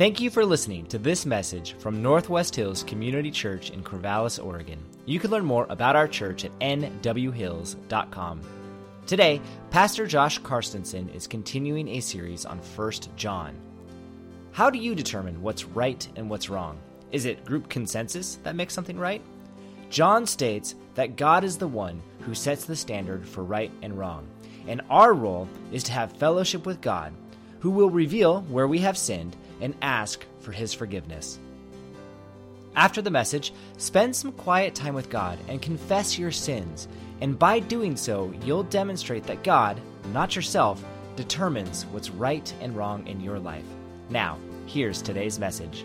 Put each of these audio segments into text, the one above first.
Thank you for listening to this message from Northwest Hills Community Church in Corvallis, Oregon. You can learn more about our church at nwhills.com. Today, Pastor Josh Karstensen is continuing a series on 1 John. How do you determine what's right and what's wrong? Is it group consensus that makes something right? John states that God is the one who sets the standard for right and wrong, and our role is to have fellowship with God, who will reveal where we have sinned and ask for his forgiveness. After the message, spend some quiet time with God and confess your sins, and by doing so, you'll demonstrate that God, not yourself, determines what's right and wrong in your life. Now, here's today's message.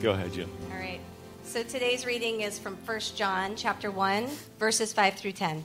Go ahead, Jim. All right. So today's reading is from 1 John chapter 1, verses 5 through 10.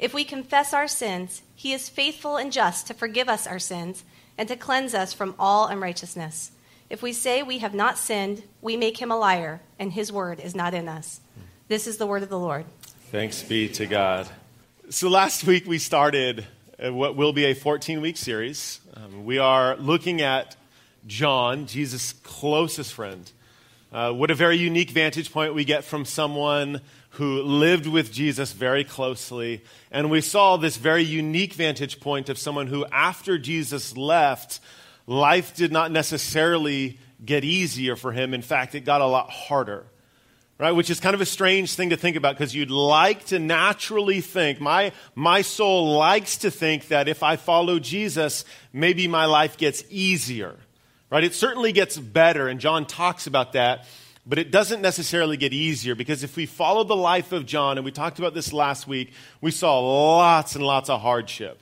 If we confess our sins, he is faithful and just to forgive us our sins and to cleanse us from all unrighteousness. If we say we have not sinned, we make him a liar, and his word is not in us. This is the word of the Lord. Thanks be to God. So last week we started uh, what will be a 14 week series. Um, we are looking at John, Jesus' closest friend. Uh, what a very unique vantage point we get from someone who lived with Jesus very closely. And we saw this very unique vantage point of someone who, after Jesus left, life did not necessarily get easier for him. In fact, it got a lot harder. Right, which is kind of a strange thing to think about because you'd like to naturally think, my, my soul likes to think that if I follow Jesus, maybe my life gets easier. Right? It certainly gets better, and John talks about that, but it doesn't necessarily get easier because if we follow the life of John, and we talked about this last week, we saw lots and lots of hardship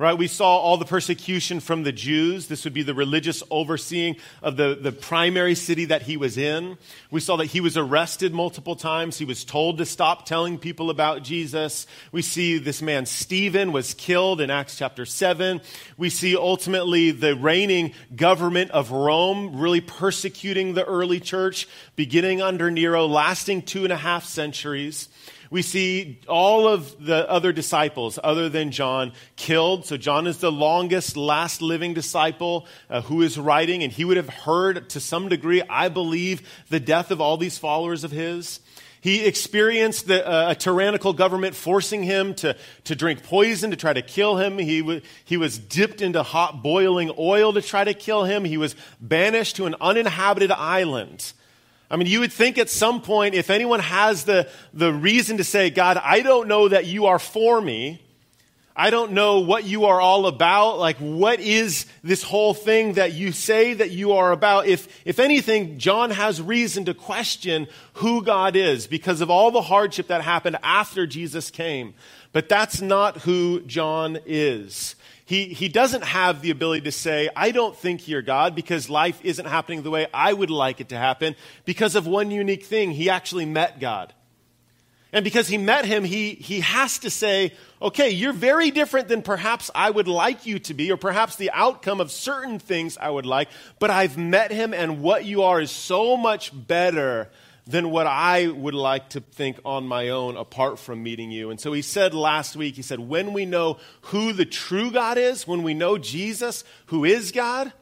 right? We saw all the persecution from the Jews. This would be the religious overseeing of the, the primary city that he was in. We saw that he was arrested multiple times. He was told to stop telling people about Jesus. We see this man, Stephen, was killed in Acts chapter 7. We see ultimately the reigning government of Rome really persecuting the early church, beginning under Nero, lasting two and a half centuries. We see all of the other disciples, other than John, killed. So John is the longest, last living disciple uh, who is writing, and he would have heard to some degree, I believe, the death of all these followers of his. He experienced the, uh, a tyrannical government forcing him to, to drink poison to try to kill him. He, w- he was dipped into hot boiling oil to try to kill him. He was banished to an uninhabited island. I mean, you would think at some point, if anyone has the, the reason to say, God, I don't know that you are for me, I don't know what you are all about. Like, what is this whole thing that you say that you are about? If, if anything, John has reason to question who God is because of all the hardship that happened after Jesus came. But that's not who John is. He, he doesn't have the ability to say, I don't think you're God because life isn't happening the way I would like it to happen because of one unique thing. He actually met God. And because he met him, he, he has to say, okay, you're very different than perhaps I would like you to be, or perhaps the outcome of certain things I would like, but I've met him, and what you are is so much better than what I would like to think on my own apart from meeting you. And so he said last week, he said, when we know who the true God is, when we know Jesus, who is God,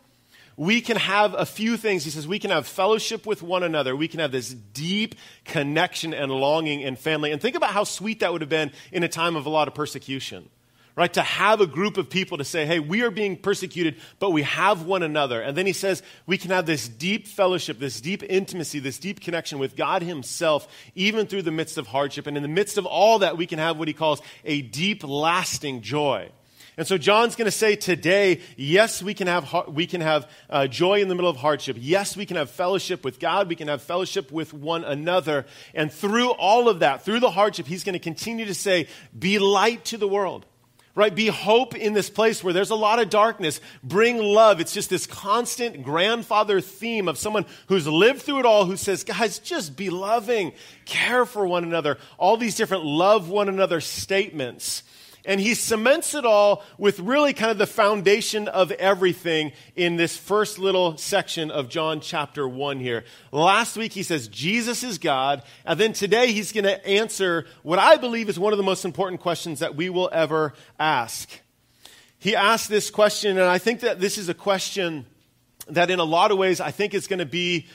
we can have a few things. He says we can have fellowship with one another. We can have this deep connection and longing and family. And think about how sweet that would have been in a time of a lot of persecution right? To have a group of people to say, hey, we are being persecuted, but we have one another. And then he says we can have this deep fellowship, this deep intimacy, this deep connection with God himself, even through the midst of hardship. And in the midst of all that, we can have what he calls a deep, lasting joy. And so John's going to say today, yes, we can have, we can have uh, joy in the middle of hardship. Yes, we can have fellowship with God. We can have fellowship with one another. And through all of that, through the hardship, he's going to continue to say, be light to the world right? Be hope in this place where there's a lot of darkness. Bring love. It's just this constant grandfather theme of someone who's lived through it all who says, guys, just be loving, care for one another. All these different love one another statements. And he cements it all with really kind of the foundation of everything in this first little section of John chapter 1 here. Last week he says Jesus is God. And then today he's going to answer what I believe is one of the most important questions that we will ever ask. He asked this question, and I think that this is a question that in a lot of ways I think is going to be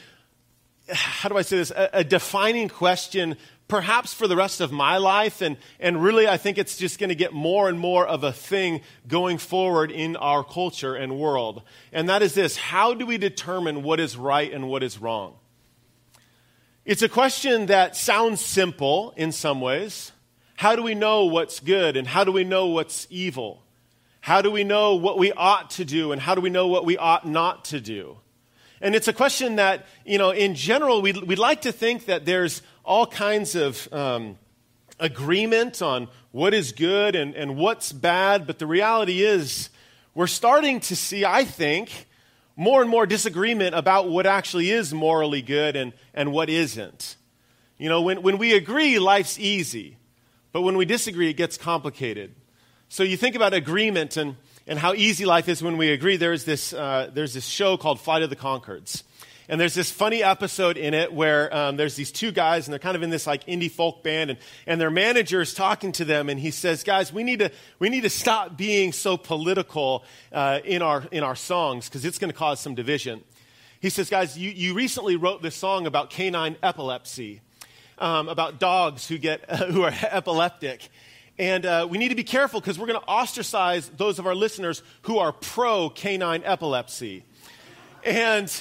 how do I say this? A, a, defining question perhaps for the rest of my life. And, and really, I think it's just going to get more and more of a thing going forward in our culture and world. And that is this How do we determine what is right and what is wrong? It's a question that sounds simple in some ways. How do we know what's good and how do we know what's evil? How do we know what we ought to do and how do we know what we ought not to do? And it's a question that, you know, in general, we'd, we'd like to think that there's all kinds of um, agreement on what is good and, and what's bad, but the reality is we're starting to see, I think, more and more disagreement about what actually is morally good and, and what isn't. You know, when, when we agree, life's easy, but when we disagree, it gets complicated. So you think about agreement and, and how easy life is when we agree. There's this, uh, there's this show called Flight of the Conchords. And there's this funny episode in it where um, there's these two guys, and they're kind of in this like indie folk band, and, and their manager is talking to them, and he says, "Guys, we need to we need to stop being so political uh, in our in our songs because it's going to cause some division." He says, "Guys, you, you recently wrote this song about canine epilepsy, um, about dogs who get uh, who are epileptic." And uh, we need to be careful because we're going to ostracize those of our listeners who are pro canine epilepsy. And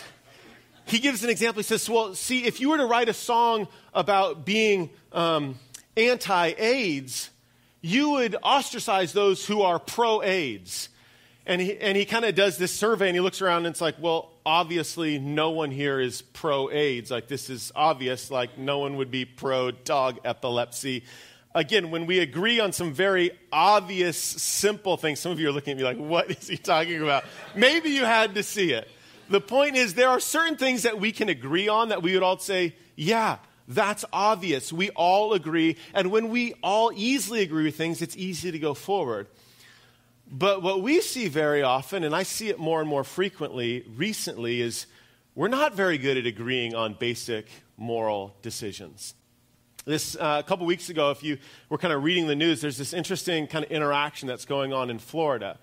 he gives an example. He says, Well, see, if you were to write a song about being um, anti AIDS, you would ostracize those who are pro AIDS. And he, and he kind of does this survey and he looks around and it's like, well, obviously no one here is pro AIDS. Like, this is obvious. Like, no one would be pro dog epilepsy. Again, when we agree on some very obvious, simple things, some of you are looking at me like, what is he talking about? Maybe you had to see it the point is, there are certain things that we can agree on that we would all say, yeah, that's obvious. We all agree. And when we all easily agree with things, it's easy to go forward. But what we see very often, and I see it more and more frequently recently, is we're not very good at agreeing on basic moral decisions. This uh, a couple weeks ago, if you were kind of reading the news, there's this interesting kind of interaction that's going on in Florida.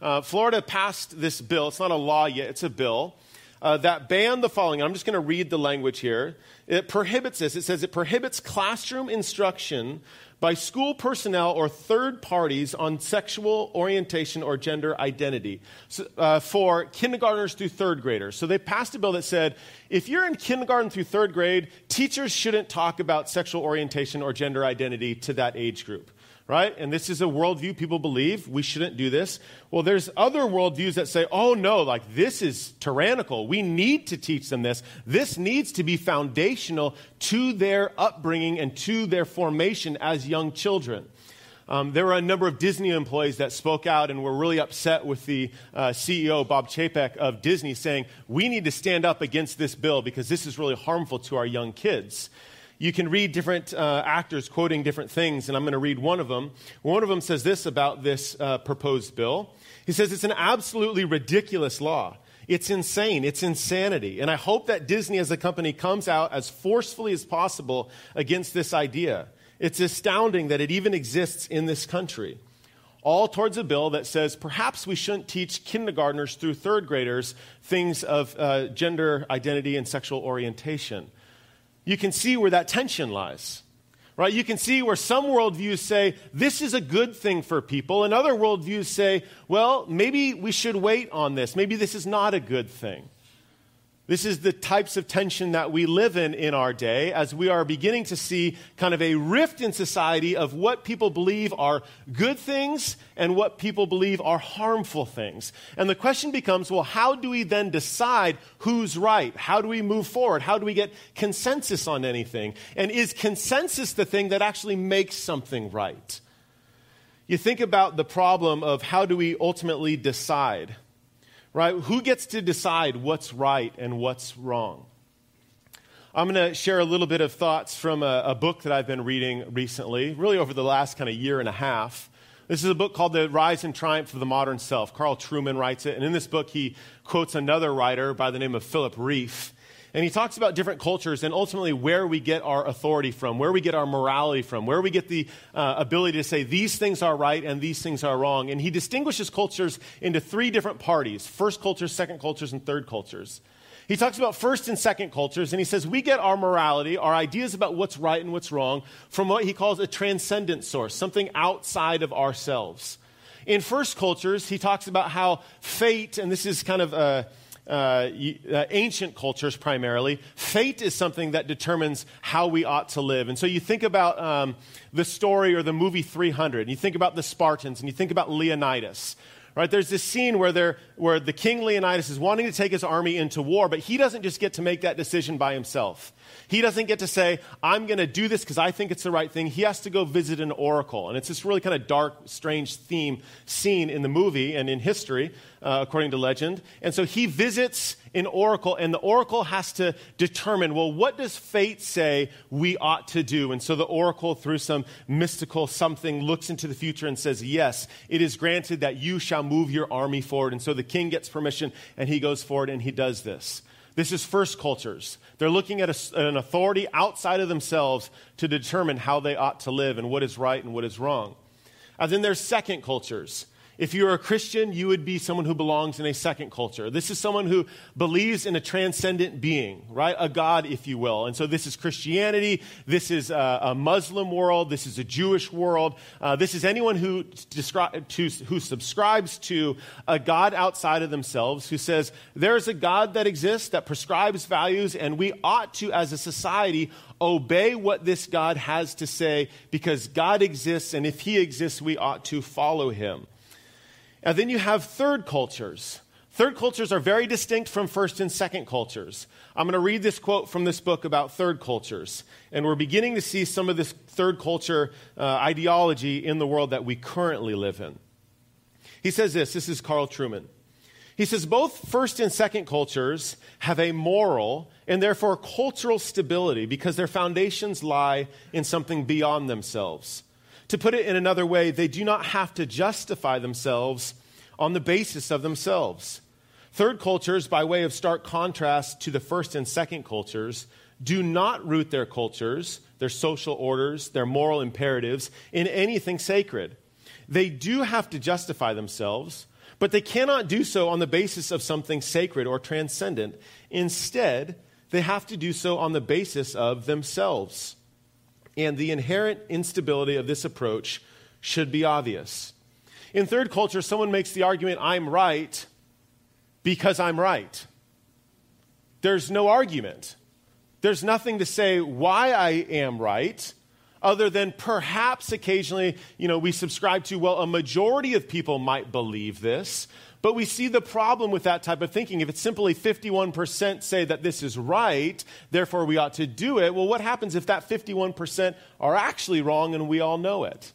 Uh, Florida passed this bill. It's not a law yet, it's a bill uh, that banned the following. I'm just going to read the language here. It prohibits this. It says it prohibits classroom instruction by school personnel or third parties on sexual orientation or gender identity so, uh, for kindergartners through third graders. So they passed a bill that said if you're in kindergarten through third grade, teachers shouldn't talk about sexual orientation or gender identity to that age group right? And this is a worldview people believe. We shouldn't do this. Well, there's other worldviews that say, oh no, like this is tyrannical. We need to teach them this. This needs to be foundational to their upbringing and to their formation as young children. Um, there were a number of Disney employees that spoke out and were really upset with the uh, CEO, Bob Chapek of Disney, saying, We need to stand up against this bill because this is really harmful to our young kids you can read different uh, actors quoting different things, and I'm going to read one of them. One of them says this about this uh, proposed bill. He says it's an absolutely ridiculous law. It's insane. It's insanity. And I hope that Disney as a company comes out as forcefully as possible against this idea. It's astounding that it even exists in this country. All towards a bill that says perhaps we shouldn't teach kindergartners through third graders things of uh, gender identity and sexual orientation you can see where that tension lies. Right? You can see where some worldviews say this is a good thing for people, and other worldviews say, well, maybe we should wait on this. Maybe this is not a good thing. This is the types of tension that we live in in our day as we are beginning to see kind of a rift in society of what people believe are good things and what people believe are harmful things. And the question becomes well, how do we then decide who's right? How do we move forward? How do we get consensus on anything? And is consensus the thing that actually makes something right? you think about the problem of how do we ultimately decide, right? Who gets to decide what's right and what's wrong? I'm going to share a little bit of thoughts from a, a, book that I've been reading recently, really over the last kind of year and a half. This is a book called The Rise and Triumph of the Modern Self. Carl Trueman writes it, and in this book, he quotes another writer by the name of Philip Rieff. And he talks about different cultures and ultimately where we get our authority from, where we get our morality from, where we get the uh, ability to say these things are right and these things are wrong. And he distinguishes cultures into three different parties first cultures, second cultures, and third cultures. He talks about first and second cultures, and he says we get our morality, our ideas about what's right and what's wrong, from what he calls a transcendent source, something outside of ourselves. In first cultures, he talks about how fate, and this is kind of uh, uh, uh, ancient cultures primarily, fate is something that determines how we ought to live. And so you think about um, the story or the movie 300, and you think about the Spartans, and you think about Leonidas. Right? There's this scene where, where the king Leonidas is wanting to take his army into war, but he doesn't just get to make that decision by himself. He doesn't get to say, I'm going to do this because I think it's the right thing. He has to go visit an oracle. And it's this really kind of dark, strange theme scene in the movie and in history, uh, according to legend. And so he visits an oracle, and the oracle has to determine, well, what does fate say we ought to do? And so the oracle, through some mystical something, looks into the future and says, yes, it is granted that you shall move your army forward. And so the king gets permission, and he goes forward and he does this. This is first cultures. They're looking at a, an authority outside of themselves to determine how they ought to live and what is right and what is wrong. And then there's second cultures. If you're a Christian, you would be someone who belongs in a second culture. This is someone who believes in a transcendent being, right? A God, if you will. And so this is Christianity. This is a, a Muslim world. This is a Jewish world. Uh, this is anyone who, descri- to, who subscribes to a God outside of themselves, who says there is a God that exists, that prescribes values, and we ought to, as a society, obey what this God has to say because God exists, and if He exists, we ought to follow Him. And then you have third cultures. Third cultures are very distinct from first and second cultures. I'm going to read this quote from this book about third cultures. And we're beginning to see some of this third culture uh, ideology in the world that we currently live in. He says this this is Carl Trueman. He says both first and second cultures have a moral and therefore cultural stability because their foundations lie in something beyond themselves. To put it in another way, they do not have to justify themselves on the basis of themselves. Third cultures, by way of stark contrast to the first and second cultures, do not root their cultures, their social orders, their moral imperatives in anything sacred. They do have to justify themselves, but they cannot do so on the basis of something sacred or transcendent. Instead, they have to do so on the basis of themselves and the inherent instability of this approach should be obvious. In third culture, someone makes the argument, I'm right because I'm right. There's no argument. There's nothing to say why I am right other than perhaps occasionally, you know, we subscribe to, well, a majority of people might believe this, but we see the problem with that type of thinking. If it's simply 51% say that this is right, therefore we ought to do it, well, what happens if that 51% are actually wrong and we all know it?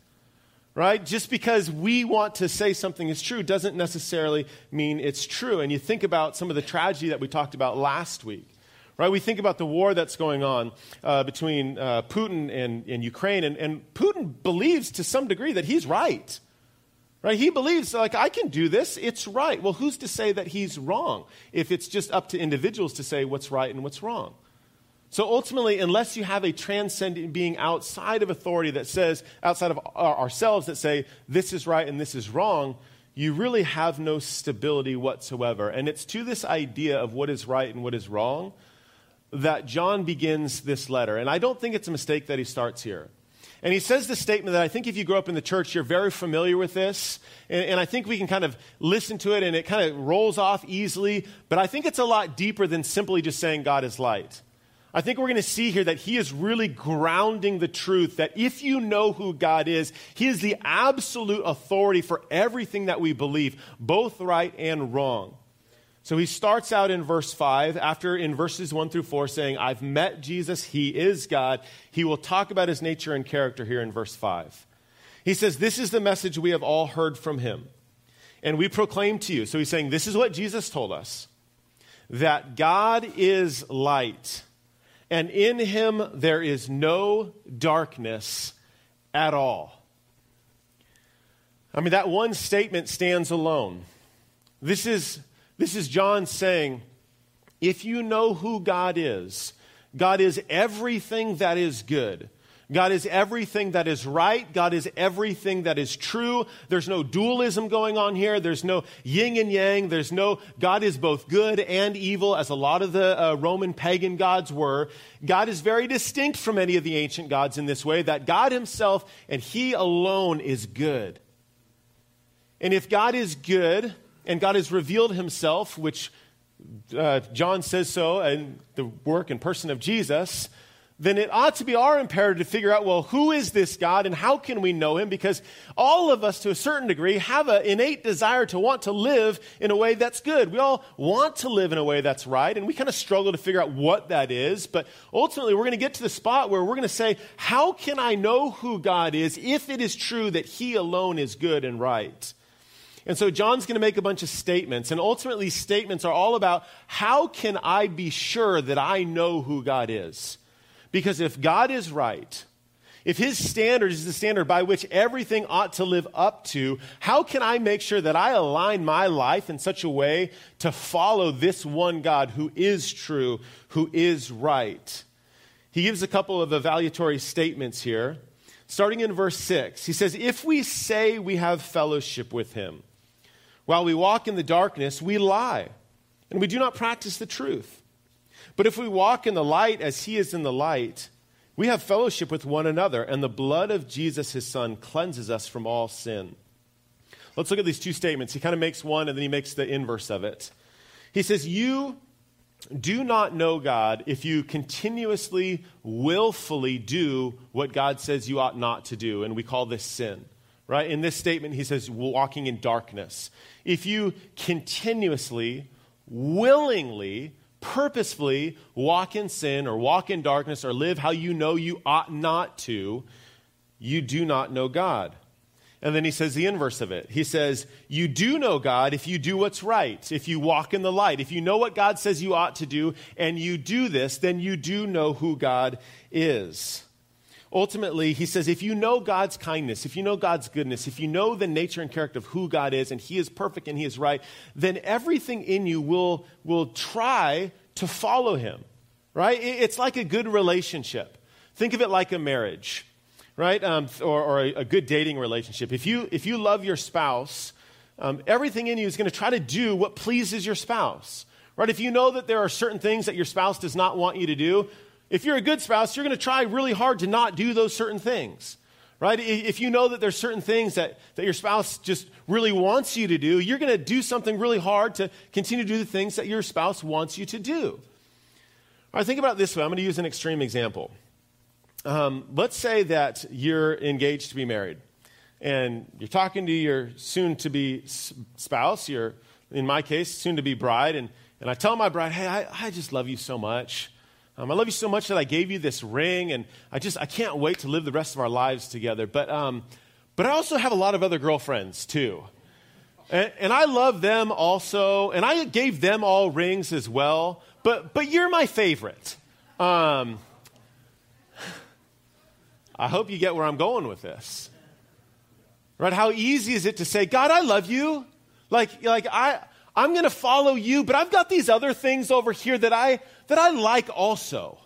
Right? Just because we want to say something is true doesn't necessarily mean it's true. And you think about some of the tragedy that we talked about last week. Right? We think about the war that's going on uh, between uh, Putin and, and Ukraine, and, and Putin believes to some degree that he's right. Right? He believes, like, I can do this, it's right. Well, who's to say that he's wrong if it's just up to individuals to say what's right and what's wrong? So ultimately, unless you have a transcendent being outside of authority that says, outside of ourselves, that say, this is right and this is wrong, you really have no stability whatsoever. And it's to this idea of what is right and what is wrong that John begins this letter. And I don't think it's a mistake that he starts here. And he says this statement that I think if you grew up in the church, you're very familiar with this. And, and, I think we can kind of listen to it and it kind of rolls off easily. But I think it's a lot deeper than simply just saying God is light. I think we're going to see here that he is really grounding the truth that if you know who God is, he is the absolute authority for everything that we believe, both right and wrong. So he starts out in verse 5, after in verses 1 through 4 saying, I've met Jesus, he is God. He will talk about his nature and character here in verse 5. He says, This is the message we have all heard from him. And we proclaim to you. So he's saying, This is what Jesus told us that God is light, and in him there is no darkness at all. I mean, that one statement stands alone. This is, this is John saying, if you know who God is, God is everything that is good. God is everything that is right. God is everything that is true. There's no dualism going on here. There's no yin and yang. There's no, God is both good and evil, as a lot of the uh, Roman pagan gods were. God is very distinct from any of the ancient gods in this way that God Himself and He alone is good. And if God is good and God has revealed Himself, which uh, John says so and the work and person of Jesus, then it ought to be our imperative to figure out well, who is this God and how can we know him? Because all of us, to a certain degree, have an innate desire to want to live in a way that's good. We all want to live in a way that's right, and we kind of struggle to figure out what that is. But ultimately, we're going to get to the spot where we're going to say, how can I know who God is if it is true that he alone is good and right? And so John's going to make a bunch of statements, and ultimately, statements are all about how can I be sure that I know who God is? Because if God is right, if his standard is the standard by which everything ought to live up to, how can I make sure that I align my life in such a way to follow this one God who is true, who is right? He gives a couple of evaluatory statements here. Starting in verse 6, he says, If we say we have fellowship with him, while we walk in the darkness, we lie, and we do not practice the truth. But if we walk in the light as he is in the light, we have fellowship with one another, and the blood of Jesus, his son, cleanses us from all sin. Let's look at these two statements. He kind of makes one, and then he makes the inverse of it. He says, You do not know God if you continuously, willfully do what God says you ought not to do, and we call this sin right? In this statement, he says, walking in darkness. If you continuously, willingly, purposefully walk in sin or walk in darkness or live how you know you ought not to, you do not know God. And then he says the inverse of it. He says, You do know God if you do what's right, if you walk in the light. If you know what God says you ought to do and you do this, then you do know who God is ultimately, he says, if you know God's kindness, if you know God's goodness, if you know the nature and character of who God is, and he is perfect and he is right, then everything in you will, will try to follow him, right? It's like a good relationship. Think of it like a marriage, right? Um, or, or a, a, good dating relationship. If you, if you love your spouse, um, everything in you is going to try to do what pleases your spouse. Right? If you know that there are certain things that your spouse does not want you to do, if you're a good spouse, you're going to try really hard to not do those certain things. Right? If you know that there's certain things that, that your spouse just really wants you to do, you're going to do something really hard to continue to do the things that your spouse wants you to do. All right, think about this way. I'm going to use an extreme example. Um, let's say that you're engaged to be married, and you're talking to your soon to be spouse, your, in my case, soon to be bride, and, and I tell my bride, hey, I, I just love you so much. Um, I love you so much that I gave you this ring, and I just I can't wait to live the rest of our lives together. But um, but I also have a lot of other girlfriends too, and, and I love them also, and I gave them all rings as well. But but you're my favorite. Um, I hope you get where I'm going with this. Right? How easy is it to say, God, I love you? Like, like I, I'm going to follow you, but I've got these other things over here that I, that I like also.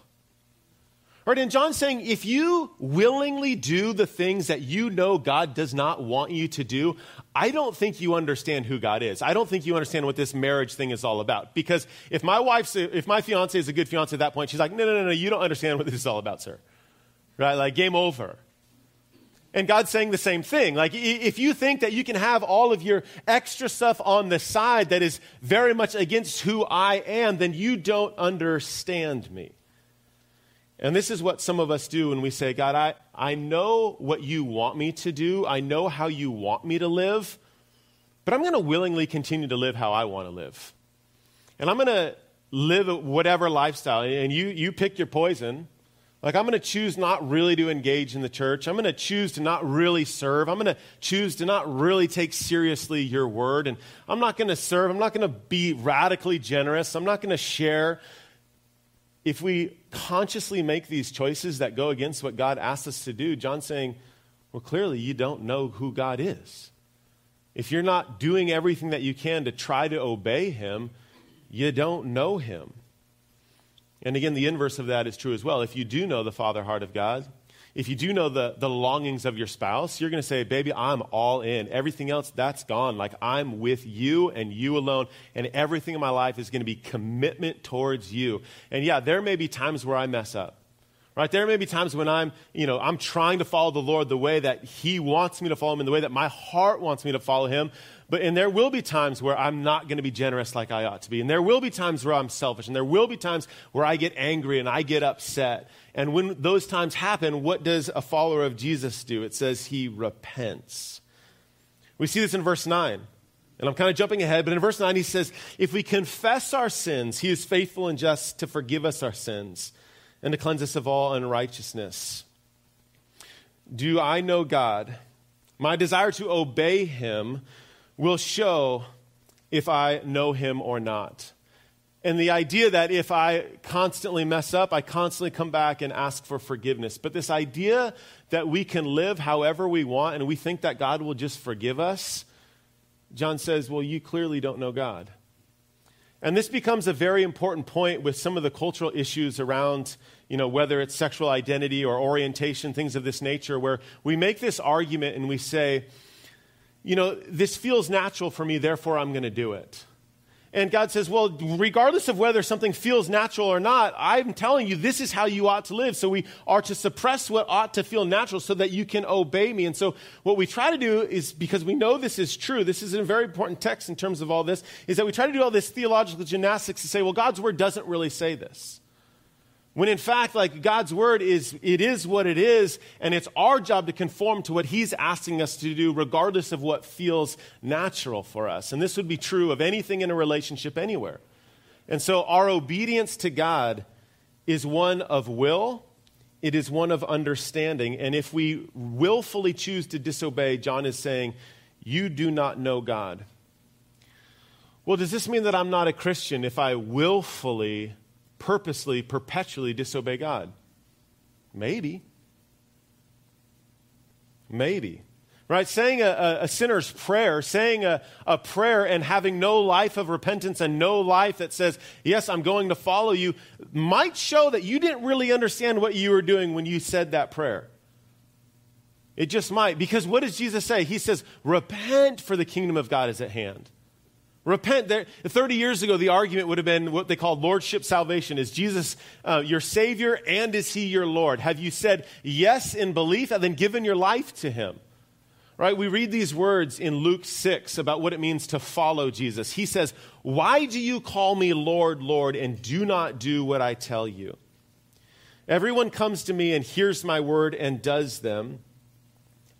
Right? And John's saying if you willingly do the things that you know God does not want you to do, I don't think you understand who God is. I don't think you understand what this marriage thing is all about. Because if my wife's, if my fiance is a good fiance at that point, she's like, no, no, no, no, you don't understand what this is all about, sir. Right? Like, game over. And God's saying the same thing. Like, if you think that you can have all of your extra stuff on the side that is very much against who I am, then you don't understand me. And this is what some of us do when we say, God, I, I know what you want me to do, I know how you want me to live, but I'm going to willingly continue to live how I want to live. And I'm going to live whatever lifestyle. And you, you pick your poison Like, I'm going to choose not really to engage in the church. I'm going to choose to not really serve. I'm going to choose to not really take seriously your word. And I'm not going to serve. I'm not going to be radically generous. I'm not going to share. If we consciously make these choices that go against what God asks us to do, John's saying, well, clearly you don't know who God is. If you're not doing everything that you can to try to obey him, you don't know him. And again, the inverse of that is true as well. If you do know the father heart of God, if you do know the, the longings of your spouse, you're going to say, Baby, I'm all in. Everything else, that's gone. Like, I'm with you and you alone, and everything in my life is going to be commitment towards you. And yeah, there may be times where I mess up. Right? There may be times when I'm, you know, I'm trying to follow the Lord the way that He wants me to follow Him, in the way that my heart wants me to follow Him. But, and there will be times where I'm not going to be generous like I ought to be. And there will be times where I'm selfish. And there will be times where I get angry and I get upset. And when those times happen, what does a follower of Jesus do? It says he repents. We see this in verse 9. And I'm kind of jumping ahead, but in verse 9 he says, If we confess our sins, he is faithful and just to forgive us our sins and to cleanse us of all unrighteousness. Do I know God? My desire to obey him will show if I know him or not. And the idea that if I constantly mess up, I constantly come back and ask for forgiveness. But this idea that we can live however we want and we think that God will just forgive us, John says, well, you clearly don't know God. And this becomes a very important point with some of the cultural issues around, you know, whether it's sexual identity or orientation, things of this nature, where we make this argument and we say, you know, this feels natural for me, therefore I'm going to do it. And God says, well, regardless of whether something feels natural or not, I'm telling you, this is how you ought to live. So we are to suppress what ought to feel natural so that you can obey me. And so what we try to do is, because we know this is true, this is a very important text in terms of all this, is that we try to do all this theological gymnastics to say, well, God's word doesn't really say this. When in fact, like God's word is, it is what it is, and it's our job to conform to what He's asking us to do, regardless of what feels natural for us. And this would be true of anything in a relationship anywhere. And so our obedience to God is one of will, it is one of understanding. And if we willfully choose to disobey, John is saying, You do not know God. Well, does this mean that I'm not a Christian if I willfully purposely, perpetually disobey God? Maybe. Maybe. Right? Saying a, a, sinner's prayer, saying a, a prayer and having no life of repentance and no life that says, Yes, I'm going to follow you, might show that you didn't really understand what you were doing when you said that prayer. It just might. Because what does Jesus say? He says, Repent, for the kingdom of God is at hand. Repent. There, 30 years ago, the argument would have been what they called lordship salvation. Is Jesus uh, your Savior and is He your Lord? Have you said yes in belief and then given your life to Him? Right? We read these words in Luke 6 about what it means to follow Jesus. He says, Why do you call me Lord, Lord, and do not do what I tell you? Everyone comes to me and hears my word and does them.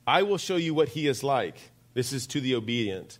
I will show you what he is like. This is to the obedient.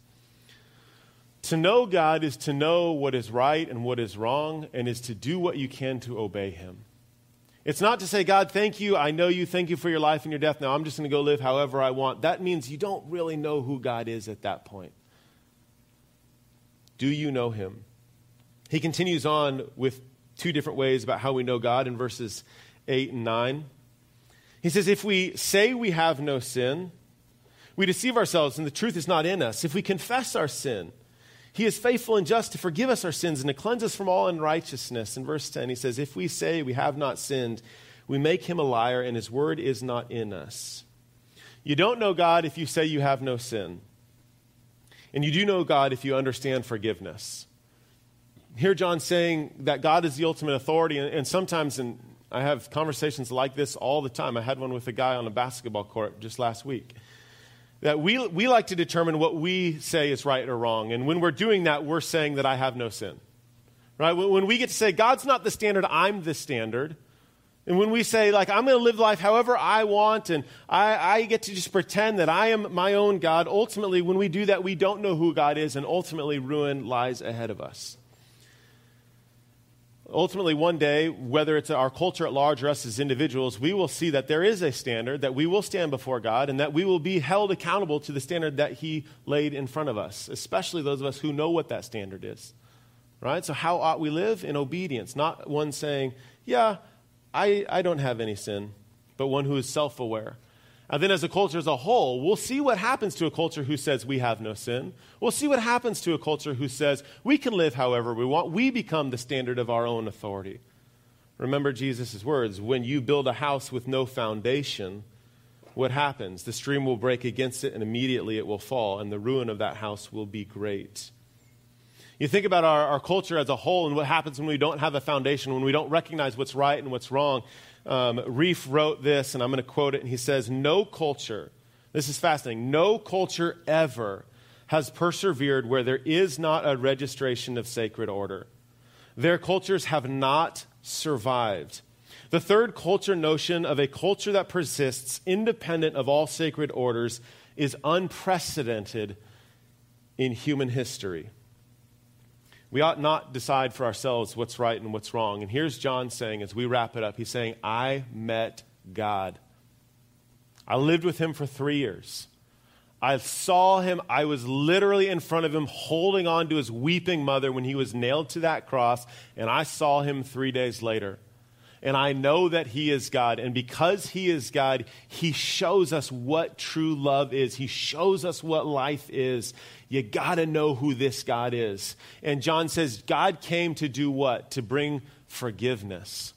To know God is to know what is right and what is wrong, and is to do what you can to obey Him. It's not to say, God, thank you. I know you. Thank you for your life and your death. Now I'm just going to go live however I want. That means you don't really know who God is at that point. Do you know Him? He continues on with two different ways about how we know God in verses 8 and 9. He says, If we say we have no sin, we deceive ourselves and the truth is not in us. If we confess our sin, he is faithful and just to forgive us our sins and to cleanse us from all unrighteousness. In verse 10, he says, If we say we have not sinned, we make him a liar and his word is not in us. You don't know God if you say you have no sin. And you do know God if you understand forgiveness. Here, John saying that God is the ultimate authority, and sometimes, and I have conversations like this all the time. I had one with a guy on a basketball court just last week. That we, we like to determine what we say is right or wrong. And when we're doing that, we're saying that I have no sin. Right? When we get to say, God's not the standard, I'm the standard. And when we say, like, I'm going to live life however I want, and I, I, get to just pretend that I am my own God, ultimately, when we do that, we don't know who God is, and ultimately, ruin lies ahead of us. Ultimately, one day, whether it's our culture at large or us as individuals, we will see that there is a standard, that we will stand before God, and that we will be held accountable to the standard that He laid in front of us, especially those of us who know what that standard is. Right? So, how ought we live? In obedience, not one saying, Yeah, I, I don't have any sin, but one who is self aware. And then, as a culture as a whole, we'll see what happens to a culture who says we have no sin. We'll see what happens to a culture who says we can live however we want. We become the standard of our own authority. Remember Jesus' words when you build a house with no foundation, what happens? The stream will break against it, and immediately it will fall, and the ruin of that house will be great. You think about our, our culture as a whole and what happens when we don't have a foundation, when we don't recognize what's right and what's wrong. Um, Rieff wrote this, and I'm going to quote it, and he says, No culture, this is fascinating, no culture ever has persevered where there is not a registration of sacred order. Their cultures have not survived. The third culture notion of a culture that persists independent of all sacred orders is unprecedented in human history. We ought not decide for ourselves what's right and what's wrong. And here's John saying, as we wrap it up, he's saying, I met God. I lived with him for three years. I saw him, I was literally in front of him holding on to his weeping mother when he was nailed to that cross, and I saw him three days later and I know that He is God. And because He is God, He shows us what true love is. He shows us what life is. You got to know who this God is. And John says, God came to do what? To bring forgiveness.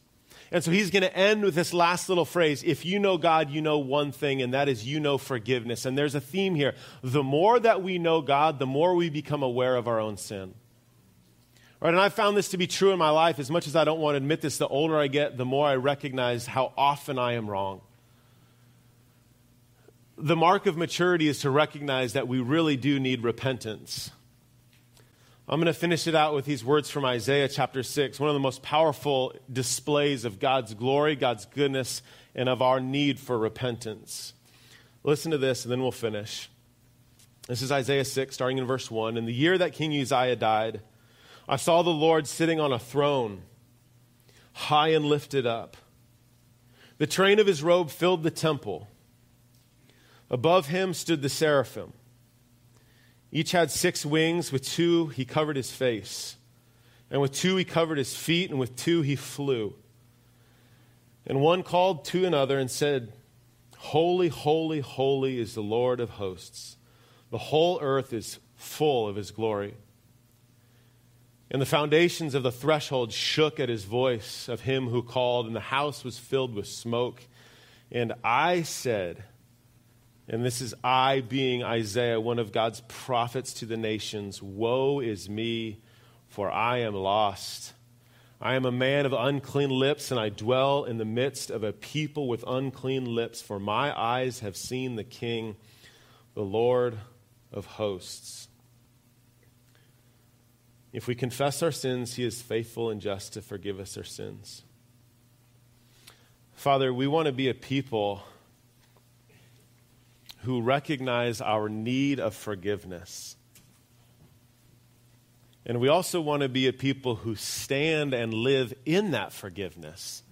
And so he's going to end with this last little phrase if you know God, you know one thing, and that is you know forgiveness. And there's a theme here. The more that we know God, the more we become aware of our own sin. Right, and I found this to be true in my life. As much as I don't want to admit this, the older I get, the more I recognize how often I am wrong. The mark of maturity is to recognize that we really do need repentance. I'm going to finish it out with these words from Isaiah chapter 6, one of the most powerful displays of God's glory, God's goodness, and of our need for repentance. Listen to this, and then we'll finish. This is Isaiah 6, starting in verse 1. In the year that King Uzziah died, I saw the Lord sitting on a throne, high and lifted up. The train of his robe filled the temple. Above him stood the seraphim. Each had six wings. With two, he covered his face. And with two, he covered his feet. And with two, he flew. And one called to another and said, Holy, holy, holy is the Lord of hosts. The whole earth is full of his glory. And the foundations of the threshold shook at his voice of him who called, and the house was filled with smoke. And I said, and this is I being Isaiah, one of God's prophets to the nations Woe is me, for I am lost. I am a man of unclean lips, and I dwell in the midst of a people with unclean lips, for my eyes have seen the King, the Lord of hosts. If we confess our sins, He is faithful and just to forgive us our sins. Father, we want to be a people who recognize our need of forgiveness. And we also want to be a people who stand and live in that forgiveness.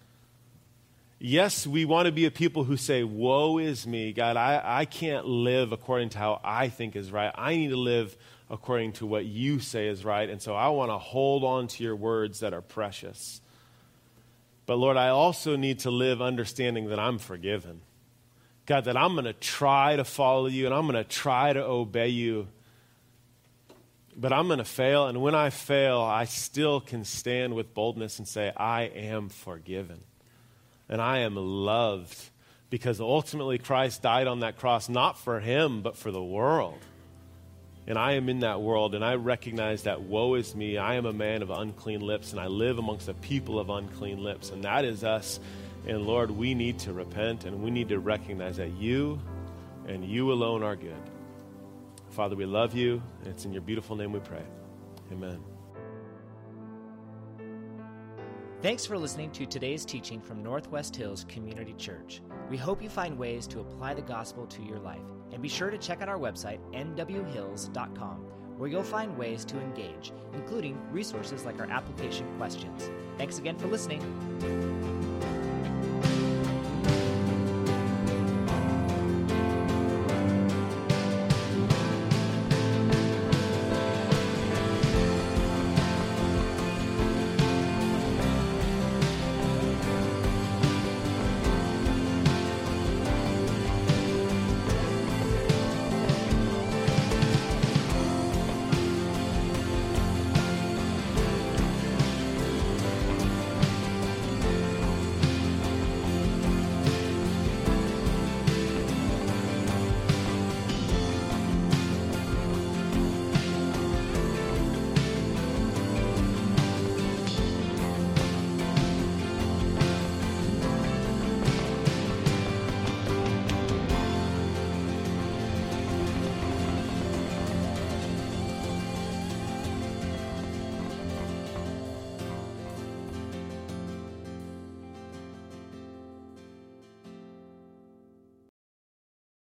Yes, we want to be a people who say, Woe is me, God, I, I can't live according to how I think is right. I need to live according to what you say is right. And so I want to hold on to your words that are precious. But Lord, I also need to live understanding that I'm forgiven. God, that I'm going to try to follow you and I'm going to try to obey you. But I'm going to fail. And when I fail, I still can stand with boldness and say, I am forgiven. And I am loved because ultimately Christ died on that cross, not for him, but for the world. And I am in that world, and I recognize that woe is me. I am a man of unclean lips, and I live amongst a people of unclean lips, and that is us. And Lord, we need to repent, and we need to recognize that you and you alone are good. Father, we love you, and it's in your beautiful name we pray. Amen. Thanks for listening to today's teaching from Northwest Hills Community Church. We hope you find ways to apply the gospel to your life. And be sure to check out our website, nwhills.com, where you'll find ways to engage, including resources like our application questions. Thanks again for listening.